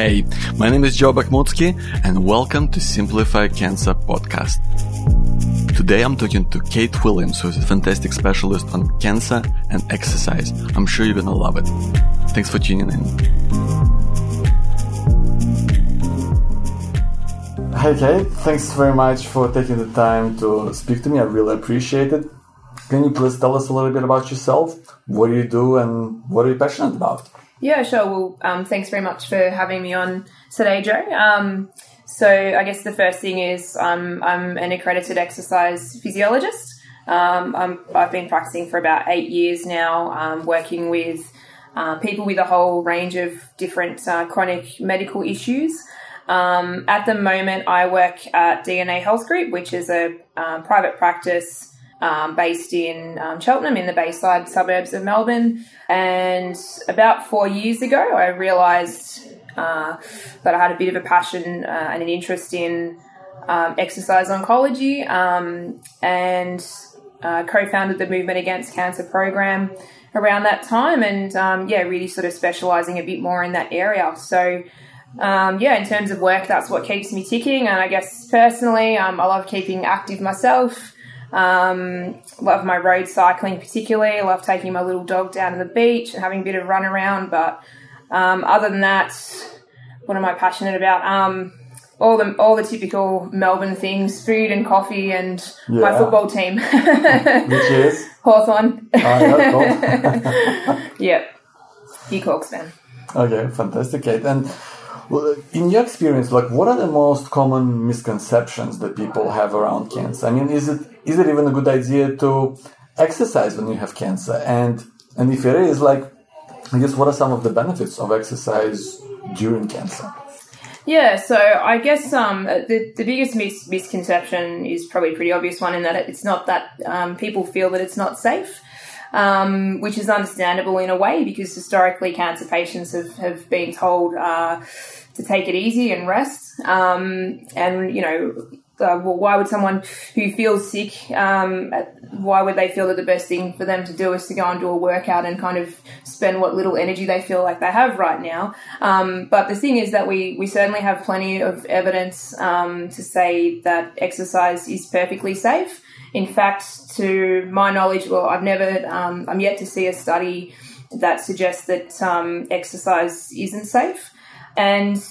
Hey, my name is Joe Bakhmutsky and welcome to Simplify Cancer podcast. Today I'm talking to Kate Williams, who is a fantastic specialist on cancer and exercise. I'm sure you're gonna love it. Thanks for tuning in. Hey Kate, thanks very much for taking the time to speak to me. I really appreciate it. Can you please tell us a little bit about yourself? What do you do and what are you passionate about? Yeah, sure. Well, um, thanks very much for having me on today, Joe. Um, so, I guess the first thing is um, I'm an accredited exercise physiologist. Um, i have been practicing for about eight years now, um, working with uh, people with a whole range of different uh, chronic medical issues. Um, at the moment, I work at DNA Health Group, which is a uh, private practice um, based in um, Cheltenham in the Bayside suburbs of Melbourne. And about four years ago, I realised uh, that I had a bit of a passion uh, and an interest in um, exercise oncology um, and uh, co founded the Movement Against Cancer program around that time and um, yeah, really sort of specialising a bit more in that area. So um, yeah, in terms of work, that's what keeps me ticking. And I guess personally, um, I love keeping active myself. Um, love my road cycling particularly. Love taking my little dog down to the beach and having a bit of run around. But um, other than that, what am I passionate about? Um, all the all the typical Melbourne things: food and coffee, and yeah. my football team. Which is Hawthorn. Oh, yeah, yep, he Hawks man. Okay, fantastic, Kate. And well, in your experience, like, what are the most common misconceptions that people have around cancer? I mean, is it is it even a good idea to exercise when you have cancer? And and if it is, like, I guess what are some of the benefits of exercise during cancer? Yeah, so I guess um, the, the biggest mis- misconception is probably a pretty obvious one in that it's not that um, people feel that it's not safe, um, which is understandable in a way because historically cancer patients have, have been told uh, to take it easy and rest. Um, and, you know, uh, well, why would someone who feels sick, um, why would they feel that the best thing for them to do is to go and do a workout and kind of spend what little energy they feel like they have right now? Um, but the thing is that we, we certainly have plenty of evidence um, to say that exercise is perfectly safe. In fact, to my knowledge, well, I've never, um, I'm yet to see a study that suggests that um, exercise isn't safe. And,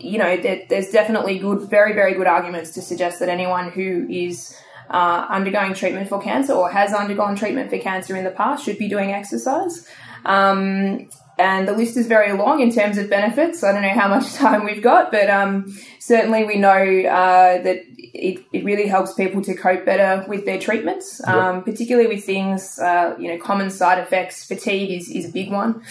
you know, there, there's definitely good, very, very good arguments to suggest that anyone who is uh, undergoing treatment for cancer or has undergone treatment for cancer in the past should be doing exercise. Um, and the list is very long in terms of benefits. I don't know how much time we've got, but um, certainly we know uh, that it, it really helps people to cope better with their treatments, um, yep. particularly with things, uh, you know, common side effects. Fatigue is, is a big one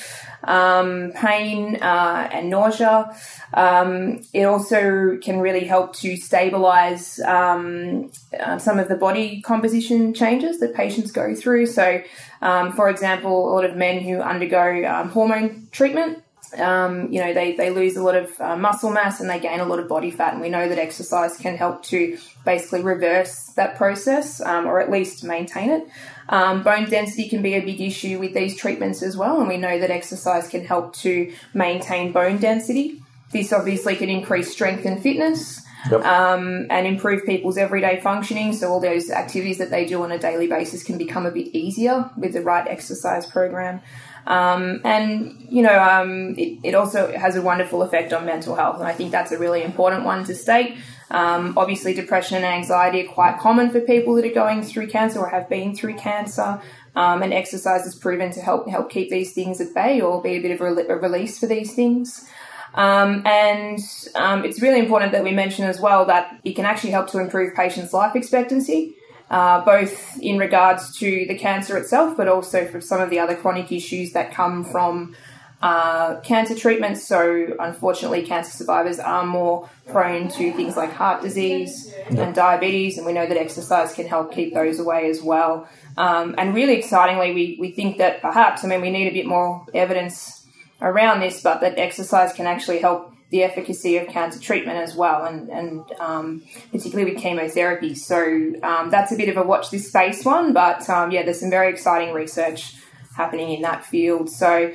um, pain uh, and nausea. Um, it also can really help to stabilize um, uh, some of the body composition changes that patients go through. So, um, for example, a lot of men who undergo um, hormone treatment um, you know, they, they lose a lot of uh, muscle mass and they gain a lot of body fat. And we know that exercise can help to basically reverse that process um, or at least maintain it. Um, bone density can be a big issue with these treatments as well. And we know that exercise can help to maintain bone density. This obviously can increase strength and fitness. Yep. Um, and improve people's everyday functioning. So all those activities that they do on a daily basis can become a bit easier with the right exercise program. Um, and, you know, um, it, it, also has a wonderful effect on mental health. And I think that's a really important one to state. Um, obviously, depression and anxiety are quite common for people that are going through cancer or have been through cancer. Um, and exercise is proven to help help keep these things at bay or be a bit of a, release for these things. Um, and um, it's really important that we mention as well that it can actually help to improve patients' life expectancy uh, both in regards to the cancer itself, but also for some of the other chronic issues that come from uh, cancer treatments. So, unfortunately, cancer survivors are more prone to things like heart disease and diabetes, and we know that exercise can help keep those away as well. Um, and really excitingly, we, we think that perhaps, I mean, we need a bit more evidence around this, but that exercise can actually help the efficacy of cancer treatment as well, and, and um, particularly with chemotherapy. So um, that's a bit of a watch this space one, but um, yeah, there's some very exciting research happening in that field. So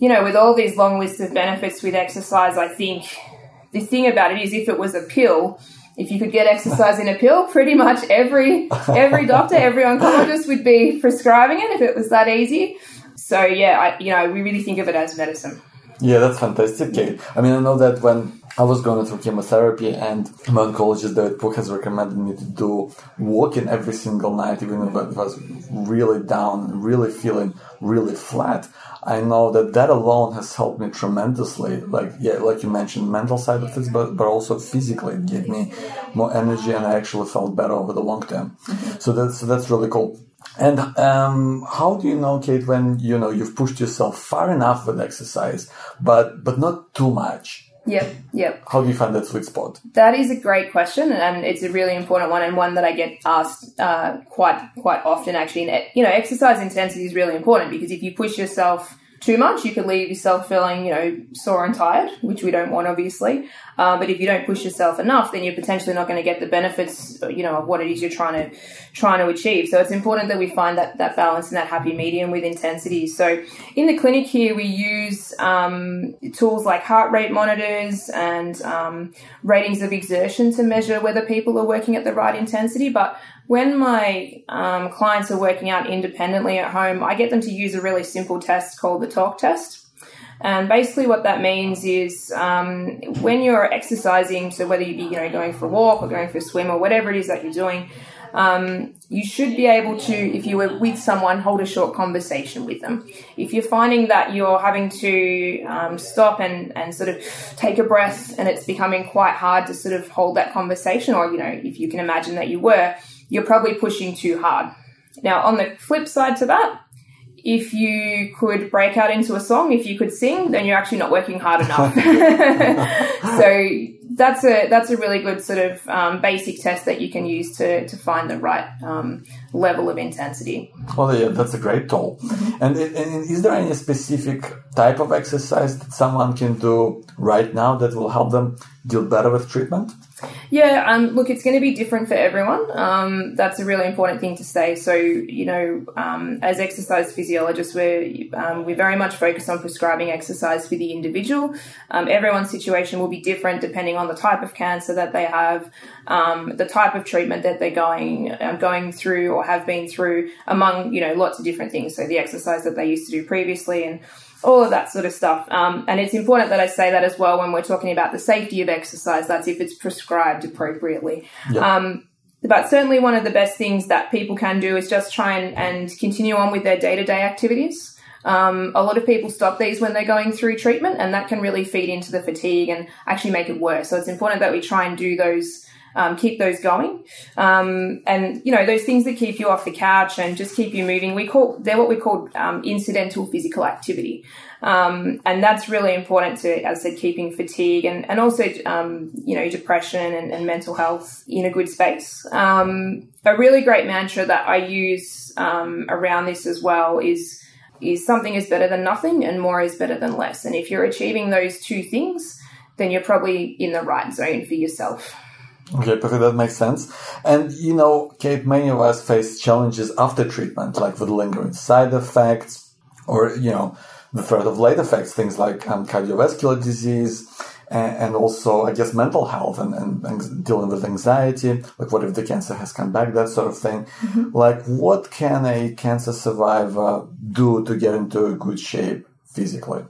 you know, with all these long lists of benefits with exercise, I think the thing about it is if it was a pill, if you could get exercise in a pill, pretty much every every doctor, every oncologist would be prescribing it if it was that easy. So yeah, I, you know, we really think of it as medicine. Yeah, that's fantastic. I mean, I know that when I was going through chemotherapy, and my oncologist David Pook has recommended me to do walking every single night, even if I was really down, really feeling really flat. I know that that alone has helped me tremendously. Like yeah, like you mentioned, mental side of things, but but also physically, it gave me more energy, and I actually felt better over the long term. So that's so that's really cool. And um, how do you know, Kate, when you know you've pushed yourself far enough with exercise, but but not too much? Yep, yep. How do you find that sweet spot? That is a great question, and it's a really important one, and one that I get asked uh, quite quite often. Actually, and you know, exercise intensity is really important because if you push yourself too much, you could leave yourself feeling, you know, sore and tired, which we don't want, obviously. Uh, but if you don't push yourself enough, then you're potentially not going to get the benefits, you know, of what it is you're trying to trying to achieve. So it's important that we find that that balance and that happy medium with intensity. So in the clinic here, we use um, tools like heart rate monitors and um, ratings of exertion to measure whether people are working at the right intensity. But when my um, clients are working out independently at home, I get them to use a really simple test called the talk test. And basically, what that means is um, when you're exercising, so whether you be you know going for a walk or going for a swim or whatever it is that you're doing, um, you should be able to, if you were with someone, hold a short conversation with them. If you're finding that you're having to um, stop and, and sort of take a breath and it's becoming quite hard to sort of hold that conversation, or, you know, if you can imagine that you were, you're probably pushing too hard. Now, on the flip side to that, if you could break out into a song, if you could sing, then you're actually not working hard enough. so that's a that's a really good sort of um, basic test that you can use to to find the right um, level of intensity. Well, yeah, that's a great tool. Mm-hmm. And, and is there any specific type of exercise that someone can do right now that will help them deal better with treatment? Yeah, um, look, it's going to be different for everyone. Um, that's a really important thing to say. So, you know, um, as exercise physiologists, we're, um, we very much focused on prescribing exercise for the individual. Um, everyone's situation will be different depending on the type of cancer that they have, um, the type of treatment that they're going going through or have been through, among you know lots of different things. So the exercise that they used to do previously and all of that sort of stuff. Um, and it's important that I say that as well when we're talking about the safety of exercise. That's if it's prescribed appropriately. Um, but certainly one of the best things that people can do is just try and, and continue on with their day to day activities. Um, a lot of people stop these when they're going through treatment, and that can really feed into the fatigue and actually make it worse. So it's important that we try and do those um, keep those going. Um, and you know those things that keep you off the couch and just keep you moving. We call they're what we call um, incidental physical activity, um, and that's really important to, as I said, keeping fatigue and and also um, you know depression and, and, mental health in a good space. Um, a really great mantra that I use around this as well is is something is better than nothing and more is better than less. And if you're achieving those two things, then you're probably in the right zone for yourself. Okay, perfect. That makes sense. And you know, Kate, many of us face challenges after treatment, like with lingering side effects, or you know, the threat of late effects, things like um, cardiovascular disease, and, and, also, I guess, mental health and, and, and, dealing with anxiety. Like, what if the cancer has come back? That sort of thing. Mm-hmm. Like, what can a cancer survivor do to get into a good shape physically?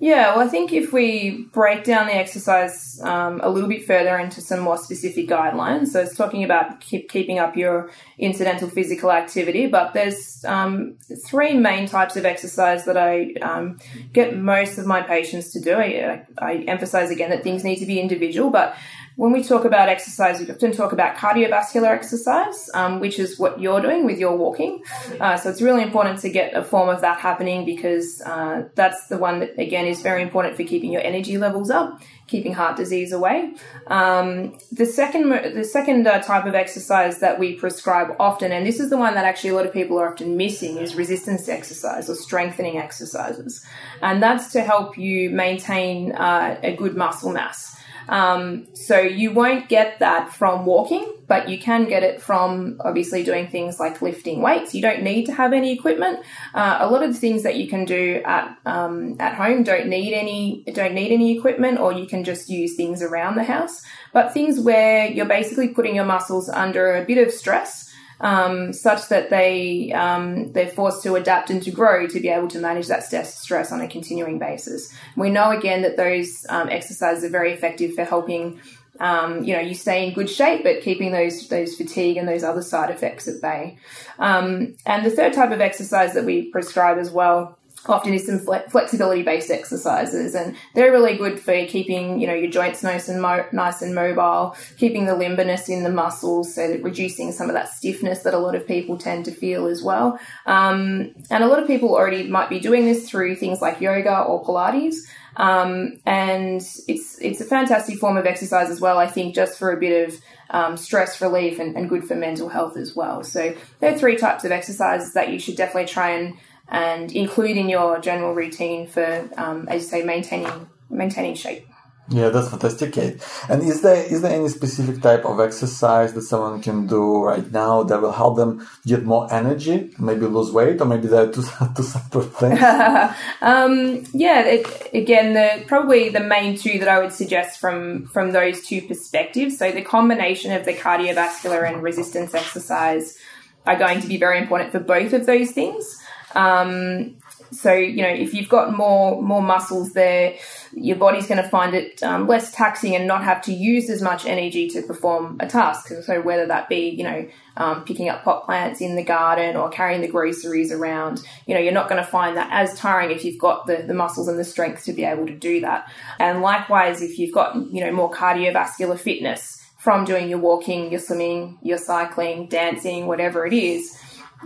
Yeah, well, I think if we break down the exercise um, a little bit further into some more specific guidelines, so it's talking about keep, keeping up your incidental physical activity, but there's um, three main types of exercise that I um, get most of my patients to do. I, I emphasize again that things need to be individual, but when we talk about exercise, we often talk about cardiovascular exercise, um, which is what you're doing with your walking. Uh, so it's really important to get a form of that happening because uh, that's the one that, again, is very important for keeping your energy levels up, keeping heart disease away. Um, the second, the second uh, type of exercise that we prescribe often, and this is the one that actually a lot of people are often missing, is resistance exercise or strengthening exercises, and that's to help you maintain uh, a good muscle mass. Um, so you won't get that from walking, but you can get it from obviously doing things like lifting weights. You don't need to have any equipment. Uh, a lot of the things that you can do at um, at home don't need any don't need any equipment, or you can just use things around the house. But things where you're basically putting your muscles under a bit of stress um, such that they um, they're forced to adapt and to grow to be able to manage that stress on a continuing basis. We know again that those um, exercises are very effective for helping. Um, you know, you stay in good shape, but keeping those those fatigue and those other side effects at bay. Um, and the third type of exercise that we prescribe as well often is some flexibility based exercises and they're really good for keeping you know your joints nice and mo- nice and mobile keeping the limberness in the muscles so reducing some of that stiffness that a lot of people tend to feel as well. Um, and a lot of people already might be doing this through things like yoga or pilates. Um, and it's it's a fantastic form of exercise as well i think just for a bit of um, stress relief and, and good for mental health as well. So there are three types of exercises that you should definitely try and and include in your general routine for, um, as you say, maintaining maintaining shape. Yeah, that's fantastic, Kate. And is there is there any specific type of exercise that someone can do right now that will help them get more energy, maybe lose weight, or maybe they're two, two separate things? um, yeah, it, again, the probably the main two that I would suggest from from those two perspectives. So the combination of the cardiovascular and resistance exercise are going to be very important for both of those things. Um, so you know, if you've got more more muscles there, your body's going to find it um, less taxing and not have to use as much energy to perform a task. So whether that be you know um, picking up pot plants in the garden or carrying the groceries around, you know, you're not going to find that as tiring if you've got the, the muscles and the strength to be able to do that. And likewise, if you've got you know more cardiovascular fitness from doing your walking, your swimming, your cycling, dancing, whatever it is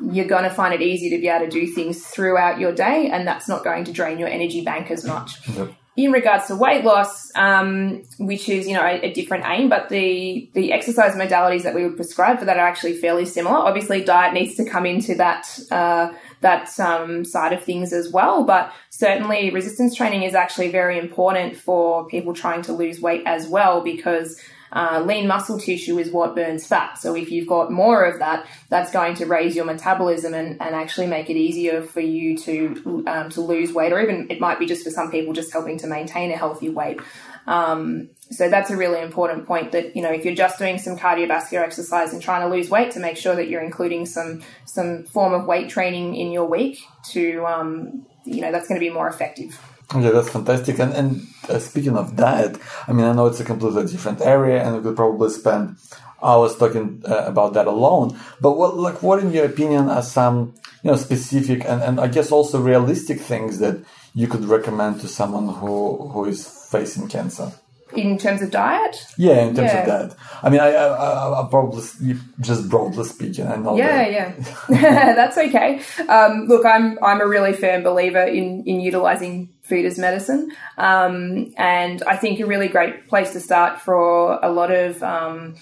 you're going to find it easy to be able to do things throughout your day, and that's not going to drain your energy bank as much. Yep. In regards to weight loss, um, which is you know a, a, different aim, but the the exercise modalities that we would prescribe for that are actually fairly similar. Obviously, diet needs to come into that uh, that um, side of things as well, but certainly resistance training is actually very important for people trying to lose weight as well because uh, lean muscle tissue is what burns fat. So if you've got more of that, that's going to raise your metabolism and, and actually make it easier for you to um, to lose weight, or even it might be just for some people just helping to maintain a healthy weight. Um, so that's a really important point that, you know, if you're just doing some cardiovascular exercise and trying to lose weight to make sure that you're including some, some form of weight training in your week to, um, you know, that's going to be more effective. Yeah, that's fantastic. And and uh, speaking of that, I mean, I know it's a completely different area, and we could probably spend hours talking uh, about that alone. But what, like, what in your opinion are some, you know, specific and, and I guess also realistic things that you could recommend to someone who who is facing cancer? in terms of diet? Yeah, in terms yeah. of that. I mean, I, I, I, probably just broadly speaking. I know. Yeah, that. yeah, that's okay. Um, look, I'm I'm a really firm believer in in utilizing food as medicine, um, and I think a really great place to start for a lot of um,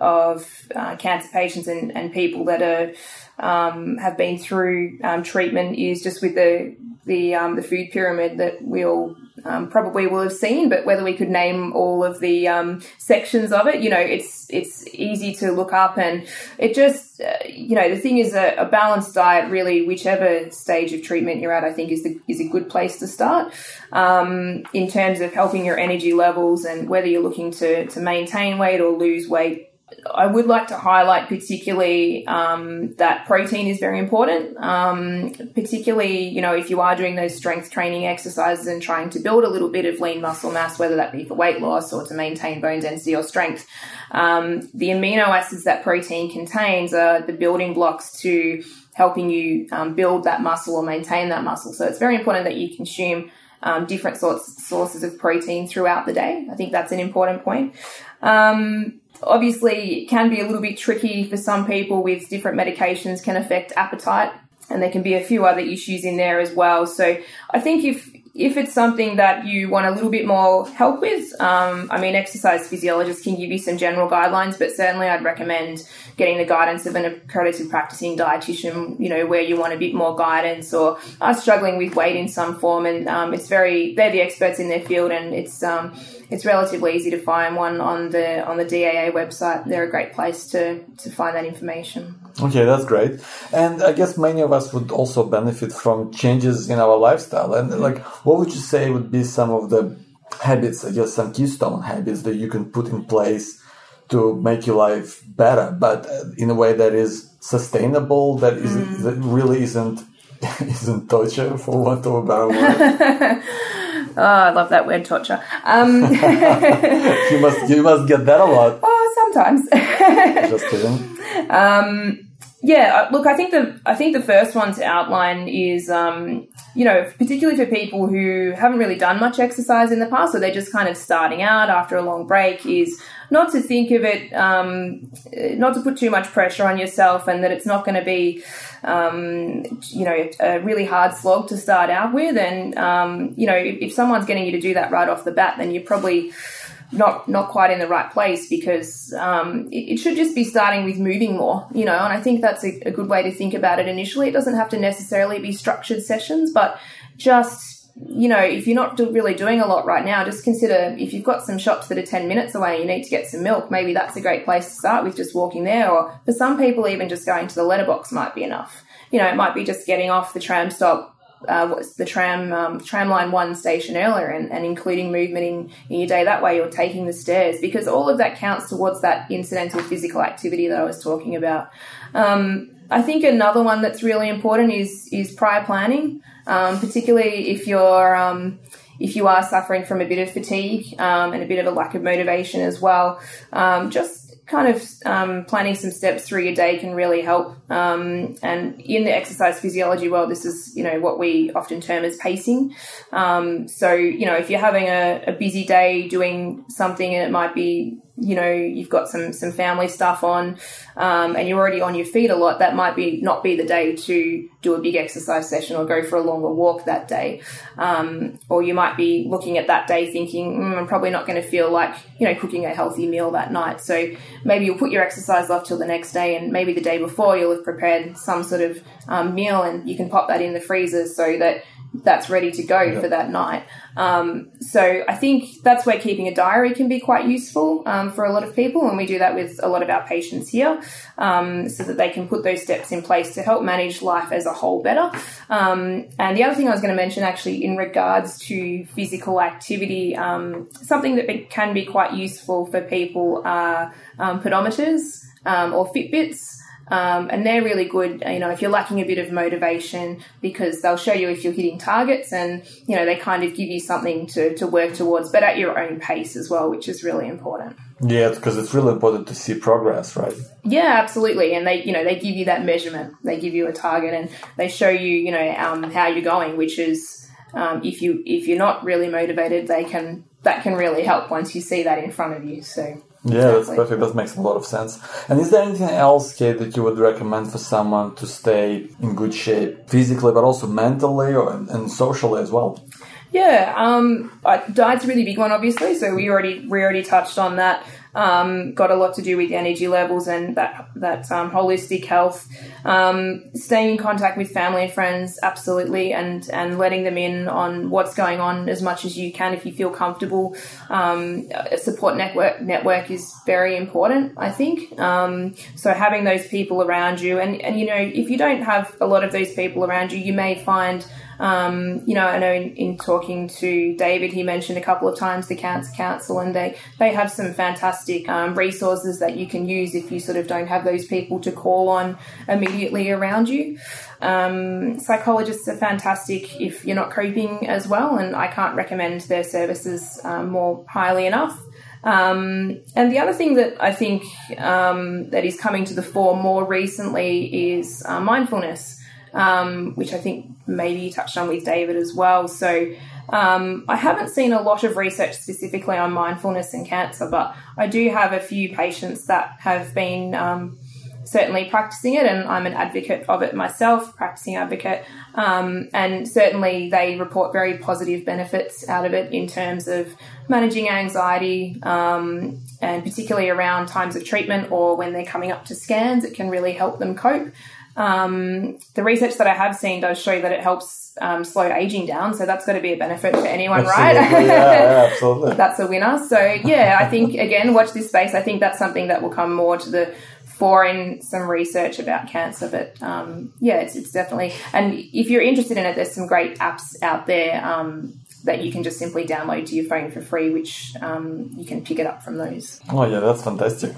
of uh, cancer patients and, and people that are um, have been through um, treatment is just with the the um, the food pyramid that we all um, probably will have seen, but whether we could name all of the um, sections of it, you know, it's it's easy to look up, and it just, uh, you know, the thing is a, a, balanced diet. Really, whichever stage of treatment you're at, I think is the is a good place to start um, in terms of helping your energy levels and whether you're looking to to maintain weight or lose weight I would like to highlight particularly um, that protein is very important. Um, particularly, you know, if you are doing those strength training exercises and trying to build a little bit of lean muscle mass, whether that be for weight loss or to maintain bone density or strength, um, the amino acids that protein contains are the building blocks to helping you um, build that muscle or maintain that muscle. So it's very important that you consume um, different sorts sources of protein throughout the day. I think that's an important point. Um, obviously it can be a little bit tricky for some people with different medications can affect appetite and there can be a few other issues in there as well so i think if if it's something that you want a little bit more help with, um, I mean, exercise physiologists can give you some general guidelines, but certainly I'd recommend getting the guidance of an accredited practicing dietitian, you know, where you want a bit more guidance or are struggling with weight in some form. And um, it's very, they're the experts in their field and it's, um, it's relatively easy to find one on the on the DAA website. They're a great place to to find that information. Okay, that's great. And I guess many of us would also benefit from changes in our lifestyle. And like, what would you say would be some of the habits, I guess, some keystone habits that you can put in place to make your life better, but in a way that is sustainable, that is mm. that really isn't isn't torture, for want of a better word. Oh, I love that word torture. Um, you must you must get that a lot. Oh, sometimes. Just kidding. Um, yeah, uh, look, I think the I think the first one to outline is um, you know particularly for people who haven't really done much exercise in the past, or they're just kind of starting out after a long break, is not to think of it, um, not to put too much pressure on yourself, and that it's not going to be, um, you know, a really hard slog to start out with. And um, you know, if, someone's getting you to do that right off the bat, then you're probably not not quite in the right place because um, it, it, should just be starting with moving more, you know. And I think that's a, a good way to think about it initially. It doesn't have to necessarily be structured sessions, but just you know, if you're not do, really doing a lot right now, just consider if you've got some shops that are 10 minutes away, you need to get some milk, maybe that's a great place to start with just walking there. Or for some people, even just going to the letterbox might be enough. You know, it might be just getting off the tram stop, uh, the tram, um, tram line one station earlier and, and including movement in, in your day that way or taking the stairs because all of that counts towards that incidental physical activity that I was talking about. Um, I think another one that's really important is is prior planning, um, particularly if you're um, if you are suffering from a bit of fatigue um, and a bit of a lack of motivation as well. Um, just kind of um, planning some steps through your day can really help. Um, and in the exercise physiology world, this is you know what we often term as pacing. so you know if you're having a, a busy day doing something and it might be you know you've got some some family stuff on um, and you're already on your feet a lot that might be not be the day to do a big exercise session or go for a longer walk that day. Um, or you might be looking at that day thinking mm, i'm probably not going to feel like you know cooking a healthy meal that night. So maybe you'll put your exercise off till the next day and maybe the day before you'll have prepared some sort of um, meal and you can pop that in the freezer so that that's ready to go for that night. Um, so I think that's where keeping a diary can be quite useful um, for a lot of people, and we do that with a lot of our patients here, um, so that they can put those steps in place to help manage life as a whole better. Um, and the other thing I was going to mention, actually, in regards to physical activity, um, something that can be quite useful for people are um, pedometers or Fitbits. Um, and they're really good, you know, if you're lacking a bit of motivation because they'll show you if you're hitting targets and, you know, they kind of give you something to, to work towards, but at your own pace as well, which is really important. Yeah, because it's really important to see progress, right? Yeah, absolutely. And they, you know, they give you that measurement. They give you a target and they show you, you know, um, how you're going, which is, um, if you if you're not really motivated, they can that can really help once you see that in front of you. So yeah, that's perfect. That makes a lot of sense. And is there anything else, Kate, that you would recommend for someone to stay in good shape physically, but also mentally or, and socially as well? Yeah, um, diet's a really big one, obviously. So we already we already touched on that um, got a lot to do with energy levels and that that um, holistic health. Um, staying in contact with family and friends, absolutely, and and letting them in on what's going on as much as you can if you feel comfortable. Um, a support network network is very important, I think. Um, so having those people around you, and and you know, if you don't have a lot of those people around you, you may find um, you know, I know in, in, talking to David, he mentioned a couple of times the Cancer Council, and they they have some fantastic um, resources that you can use if you sort of don't have those people to call on immediately around you. Um, psychologists are fantastic if you're not coping as well, and I can't recommend their services um, more highly enough. Um, and the other thing that I think um, that is coming to the fore more recently is uh, mindfulness um, which I think maybe touched on with David as well. So um, I haven't seen a lot of research specifically on mindfulness and cancer, but I do have a few patients that have been um, certainly practicing it, and I'm an advocate of it myself, practicing advocate. Um, and certainly they report very positive benefits out of it in terms of managing anxiety, um, and particularly around times of treatment or when they're coming up to scans, it can really help them cope. Um, the research that I have seen does show that it helps um, slow aging down, so that's got to be a benefit for anyone, Absolutely, right? yeah, yeah, absolutely. that's a winner. So yeah, I think again, watch this space. I think that's something that will come more to the fore in some research about cancer. But um, yeah, it's, it's definitely. And if you're interested in it, there's some great apps out there um, that you can just simply download to your phone for free, which um, you can pick it up from those. Oh yeah, that's fantastic.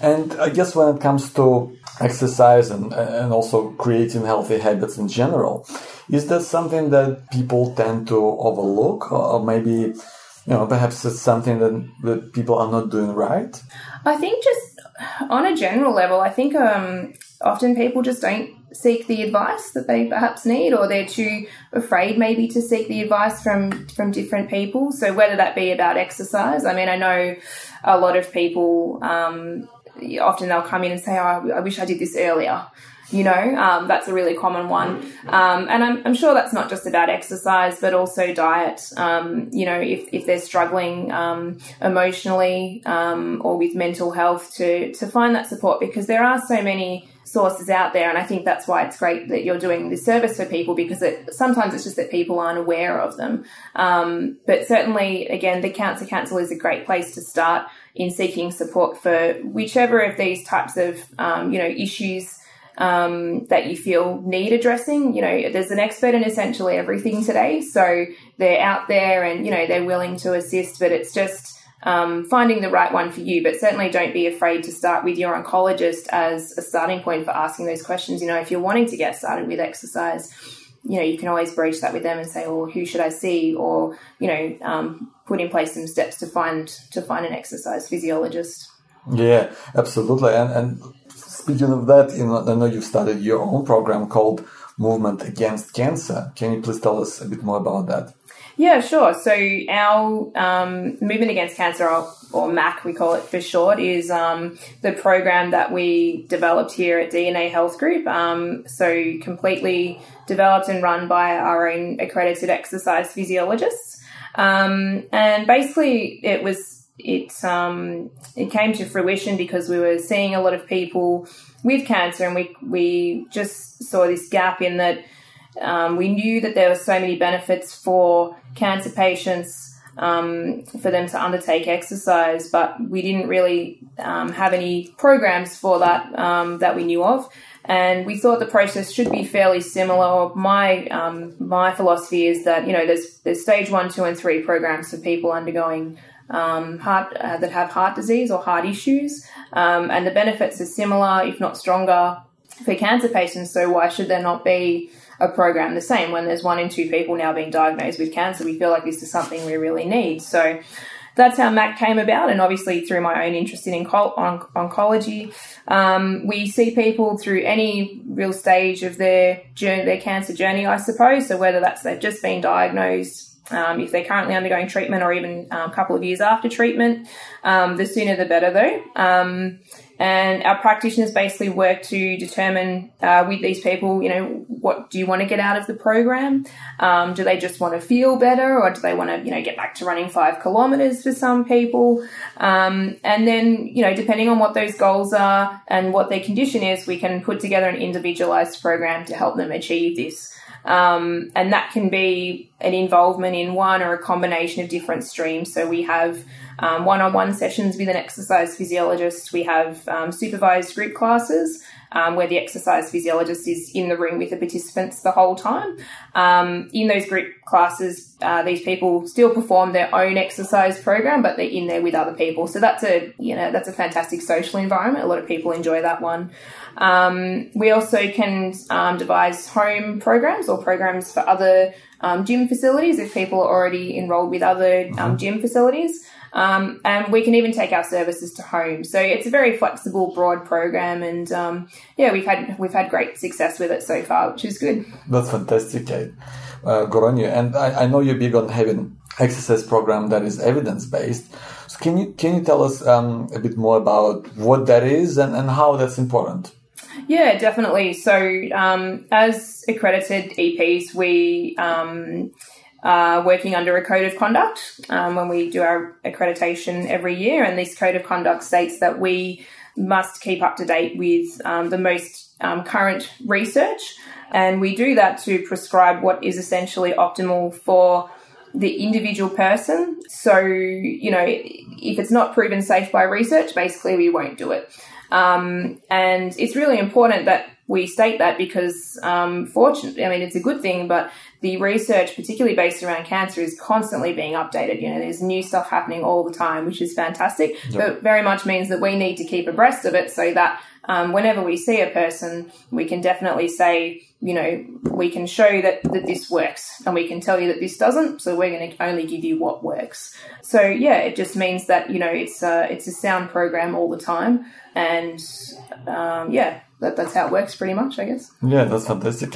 And I guess when it comes to exercise and and also creating healthy habits in general, is that something that people tend to overlook, or maybe you know perhaps it's something that that people are not doing right? I think just on a general level, I think um, often people just don't seek the advice that they perhaps need, or they're too afraid maybe to seek the advice from from different people. So whether that be about exercise, I mean, I know a lot of people um, often they'll come in and say, "Oh, I wish I did this earlier." You know, um, that's a really common one. Um, and I'm, I'm, sure that's not just about exercise, but also diet. Um, you know, if, if they're struggling um, emotionally um, or with mental health, to, to find that support because there are so many sources out there. And I think that's why it's great that you're doing this service for people because it, sometimes it's just that people aren't aware of them. Um, but certainly, again, the Cancer Council is a great place to start in seeking support for whichever of these types of, you know, issues um, that you feel need addressing. You know, there's an expert in essentially everything today. So they're out there and, you know, they're willing to assist, but it's just um, finding the right one for you. But certainly don't be afraid to start with your oncologist as a starting point for asking those questions. You know, if you're wanting to get started with exercise, you know, you can always broach that with them and say, well, who should I see? Or, you know, um, put in place some steps to find, to find an exercise physiologist. Yeah, absolutely. And, and speaking of that, you know, I know you've started your own program called Movement Against Cancer. Can you please tell us a bit more about that? Yeah, sure. So our um, Movement Against Cancer, or, or, MAC, we call it for short, is um, the program that we developed here at DNA Health Group. Um, so completely developed and run by our own accredited exercise physiologists. Um, and basically, it was it um, it came to fruition because we were seeing a lot of people with cancer, and we we just saw this gap in that um, we knew that there were so many benefits for cancer patients um, for them to undertake exercise, but we didn't really um, have any programs for that um, that we knew of. And we thought the process should be fairly similar. My um, my philosophy is that you know there's there's stage one, two, and three programs for people undergoing um, heart uh, that have heart disease or heart issues, um, and the benefits are similar, if not stronger, for cancer patients. So why should there not be a program the same when there's one in two people now being diagnosed with cancer? We feel like this is something we really need. So that's how MAC came about, and obviously through my own interest in on- oncology, um, we see people through any real stage of their journey, their cancer journey, I suppose. So whether that's they've just been diagnosed, um, if they're currently undergoing treatment or even um, a couple of years after treatment, um, the sooner the better though. And our practitioners basically work to determine uh, with these people, you know, what do you want to get out of the program? Um, do they just want to feel better or do they want to, you know, get back to running five kilometers for some people? Um, and then, you know, depending on what those goals are and what their condition is, we can put together an individualized program to help them achieve this. Um, and that can be an involvement in one or a combination of different streams. So we have um, one-on-one sessions with an exercise physiologist. We have um, supervised group classes um, where the exercise physiologist is in the room with the participants the whole time. Um, in those group classes, uh, these people still perform their own exercise program, but they're in there with other people. So that's a you know that's a fantastic social environment. A lot of people enjoy that one. Um, we also can um, devise home programs or programs for other um, gym facilities if people are already enrolled with other um, mm-hmm. gym facilities. Um, and we can even take our services to home. So it's a very flexible, broad program, and um, yeah, we've had we've had great success with it so far, which is good. That's fantastic, Kate. Uh, good on you. And I, I know you're big on having exercise program that is evidence based. So can you can you tell us um, a bit more about what that is and, and how that's important? Yeah, definitely. So, um, as accredited EPs, we um, are working under a code of conduct um, when we do our accreditation every year, and this code of conduct states that we must keep up to date with um, the most um, current research, and we do that to prescribe what is essentially optimal for the individual person. So, you know, if it's not proven safe by research, basically we won't do it. Um, and it's really important that we state that because, um, fortunately, I mean, it's a good thing, but the research, particularly based around cancer, is constantly being updated. You know, there's new stuff happening all the time, which is fantastic, yep. but very much means that we need to keep abreast of it so that um, whenever we see a person, we can definitely say, you know, we can show that, that this works and we can tell you that this doesn't. So we're going to only give you what works. So yeah, it just means that, you know, it's a, it's a sound program all the time. And um, yeah, that, that's how it works pretty much, I guess. Yeah, that's fantastic.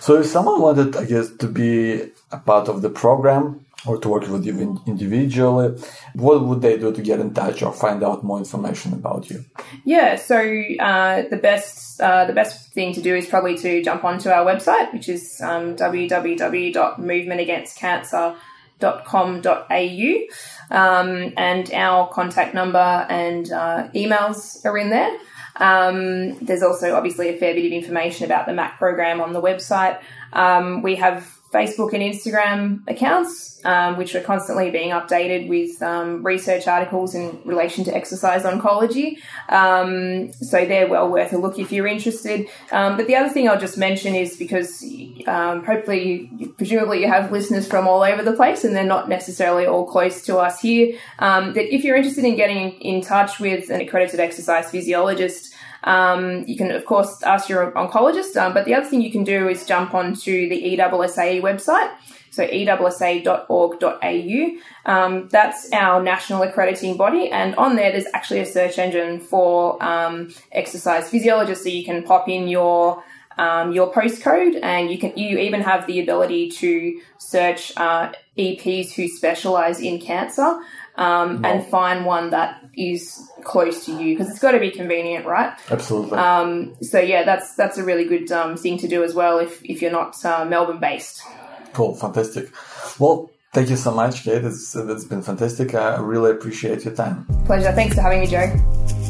So if someone wanted, I guess, to be a part of the program, or to work with you individually, what would they do to get in touch or find out more information about you? Yeah, so uh, the best uh, the best thing to do is probably to jump onto our website, which is um, www.movementagainstcancer.com.au, um, and our contact number and uh, emails are in there. Um, there's also obviously a fair bit of information about the MAC program on the website. Um, we have Facebook and Instagram accounts, um, which are constantly being updated with um, research articles in relation to exercise oncology. Um, so they're well worth a look if you're interested. Um, but the other thing I'll just mention is because um, hopefully, presumably, you have listeners from all over the place and they're not necessarily all close to us here. Um, that if you're interested in getting in touch with an accredited exercise physiologist, um, you can, of course, ask your oncologist, um, but the other thing you can do is jump onto the ESSA website, so essa.org.au. Um, that's our national accrediting body, and on there, there's actually a search engine for um, exercise physiologists, so you can pop in your um, your postcode, and you can you even have the ability to search uh, EPs who specialize in cancer um, and find one that is close to you because it's got to be convenient, right? Absolutely. Um, so yeah, that's that's a really good um, thing to do as well if if you're not uh, Melbourne based. Cool, fantastic. Well, thank you so much, Kate. It's, it's been fantastic. I really appreciate your time. Pleasure. Thanks for having me, Joe.